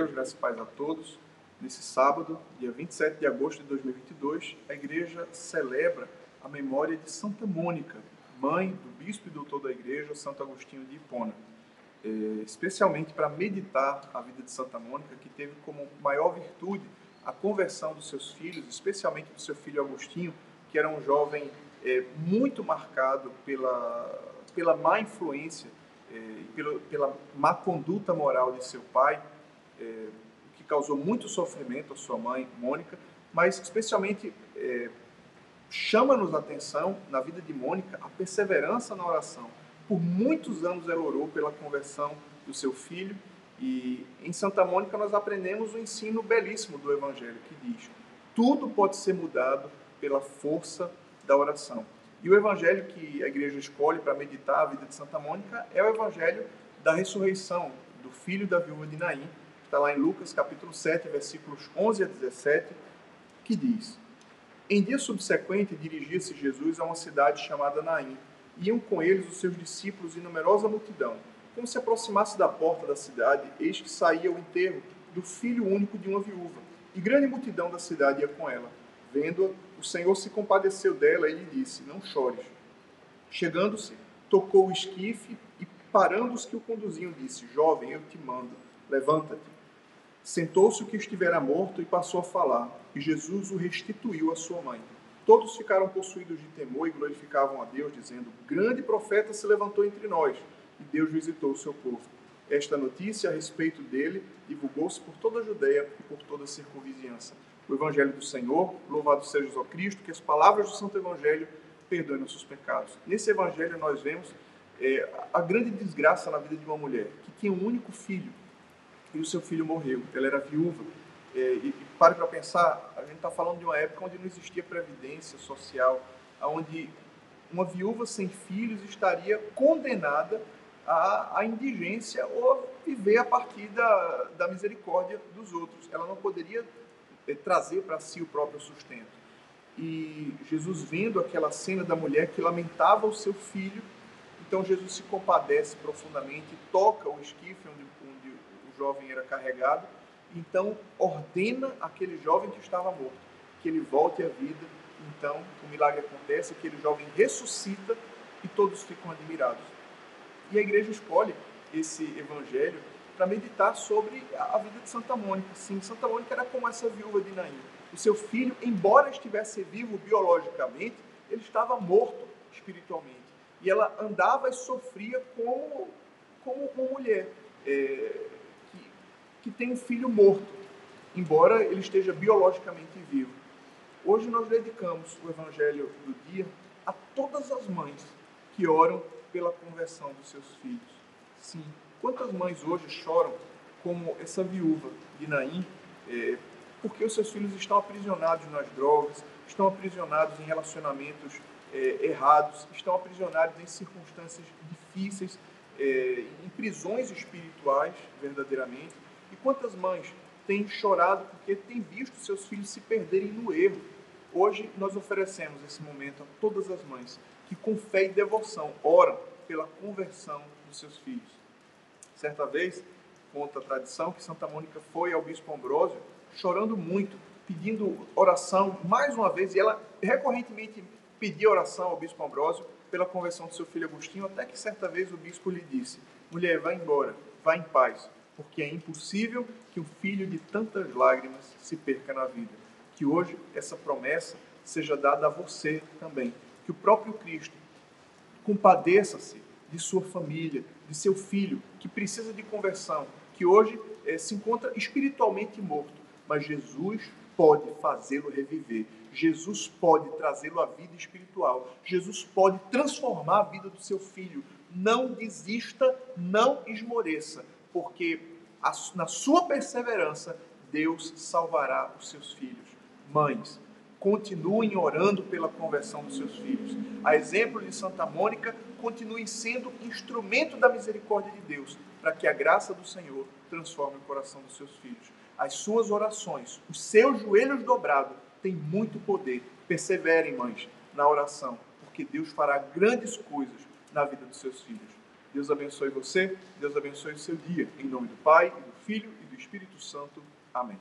Deus, graças e paz a todos. Nesse sábado, dia 27 de agosto de 2022, a igreja celebra a memória de Santa Mônica, mãe do bispo e doutor da igreja, Santo Agostinho de Hipona. É, especialmente para meditar a vida de Santa Mônica, que teve como maior virtude a conversão dos seus filhos, especialmente do seu filho Agostinho, que era um jovem é, muito marcado pela, pela má influência é, e pela, pela má conduta moral de seu pai, é, que causou muito sofrimento à sua mãe, Mônica, mas especialmente é, chama-nos a atenção na vida de Mônica a perseverança na oração. Por muitos anos ela orou pela conversão do seu filho e em Santa Mônica nós aprendemos o um ensino belíssimo do Evangelho que diz: tudo pode ser mudado pela força da oração. E o evangelho que a igreja escolhe para meditar a vida de Santa Mônica é o evangelho da ressurreição do filho da viúva de Naim, está lá em Lucas capítulo 7, versículos 11 a 17, que diz: Em dia subsequente dirigia-se Jesus a uma cidade chamada Naim. Iam com eles os seus discípulos e numerosa multidão. Como se aproximasse da porta da cidade, eis que saía o enterro do filho único de uma viúva. E grande multidão da cidade ia com ela. Vendo-a, o Senhor se compadeceu dela e lhe disse: Não chores. Chegando-se, tocou o esquife e, parando os que o conduziam, disse: Jovem, eu te mando, levanta-te. Sentou-se o que estivera morto e passou a falar, e Jesus o restituiu à sua mãe. Todos ficaram possuídos de temor e glorificavam a Deus, dizendo: Grande profeta se levantou entre nós, e Deus visitou o seu povo. Esta notícia a respeito dele divulgou-se por toda a Judéia e por toda a circunvizinhança o Evangelho do Senhor. Louvado seja Jesus Cristo, que as palavras do Santo Evangelho perdoem nossos pecados. Nesse Evangelho nós vemos é, a grande desgraça na vida de uma mulher que tinha um único filho e o seu filho morreu. Ela era viúva. É, e, e pare para pensar, a gente está falando de uma época onde não existia previdência social, onde uma viúva sem filhos estaria condenada à, à indigência ou viver a partir da, da misericórdia dos outros. Ela não poderia é, trazer para si o próprio sustento. E Jesus vendo aquela cena da mulher que lamentava o seu filho, então Jesus se compadece profundamente, toca o esquife onde, onde jovem era carregado, então ordena aquele jovem que estava morto que ele volte à vida. Então o milagre acontece, aquele jovem ressuscita e todos ficam admirados. E a igreja escolhe esse evangelho para meditar sobre a vida de Santa Mônica. Sim, Santa Mônica era como essa viúva de Naim. O seu filho, embora estivesse vivo biologicamente, ele estava morto espiritualmente. E ela andava e sofria como, como uma mulher é, que tem um filho morto, embora ele esteja biologicamente vivo. Hoje nós dedicamos o Evangelho do dia a todas as mães que oram pela conversão dos seus filhos. Sim, Quantas mães hoje choram como essa viúva de Naim, é, porque os seus filhos estão aprisionados nas drogas, estão aprisionados em relacionamentos é, errados, estão aprisionados em circunstâncias difíceis, é, em prisões espirituais, verdadeiramente. E quantas mães têm chorado porque têm visto seus filhos se perderem no erro? Hoje nós oferecemos esse momento a todas as mães que, com fé e devoção, oram pela conversão dos seus filhos. Certa vez, conta a tradição, que Santa Mônica foi ao bispo Ambrósio chorando muito, pedindo oração mais uma vez, e ela recorrentemente pedia oração ao bispo Ambrósio pela conversão do seu filho Agostinho, até que certa vez o bispo lhe disse: Mulher, vá embora, vá em paz, porque é impossível que um filho de tantas lágrimas se perca na vida. Que hoje essa promessa seja dada a você também. Que o próprio Cristo compadeça-se de sua família, de seu filho, que precisa de conversão, que hoje é, se encontra espiritualmente morto, mas Jesus pode fazê-lo reviver. Jesus pode trazê-lo à vida espiritual. Jesus pode transformar a vida do seu filho. Não desista, não esmoreça, porque na sua perseverança Deus salvará os seus filhos. Mães, continuem orando pela conversão dos seus filhos. A exemplo de Santa Mônica, continuem sendo instrumento da misericórdia de Deus, para que a graça do Senhor transforme o coração dos seus filhos. As suas orações, os seus joelhos dobrados, têm muito poder. Perseverem, mães, na oração, porque Deus fará grandes coisas na vida dos seus filhos. Deus abençoe você, Deus abençoe o seu dia. Em nome do Pai, e do Filho e do Espírito Santo. Amém.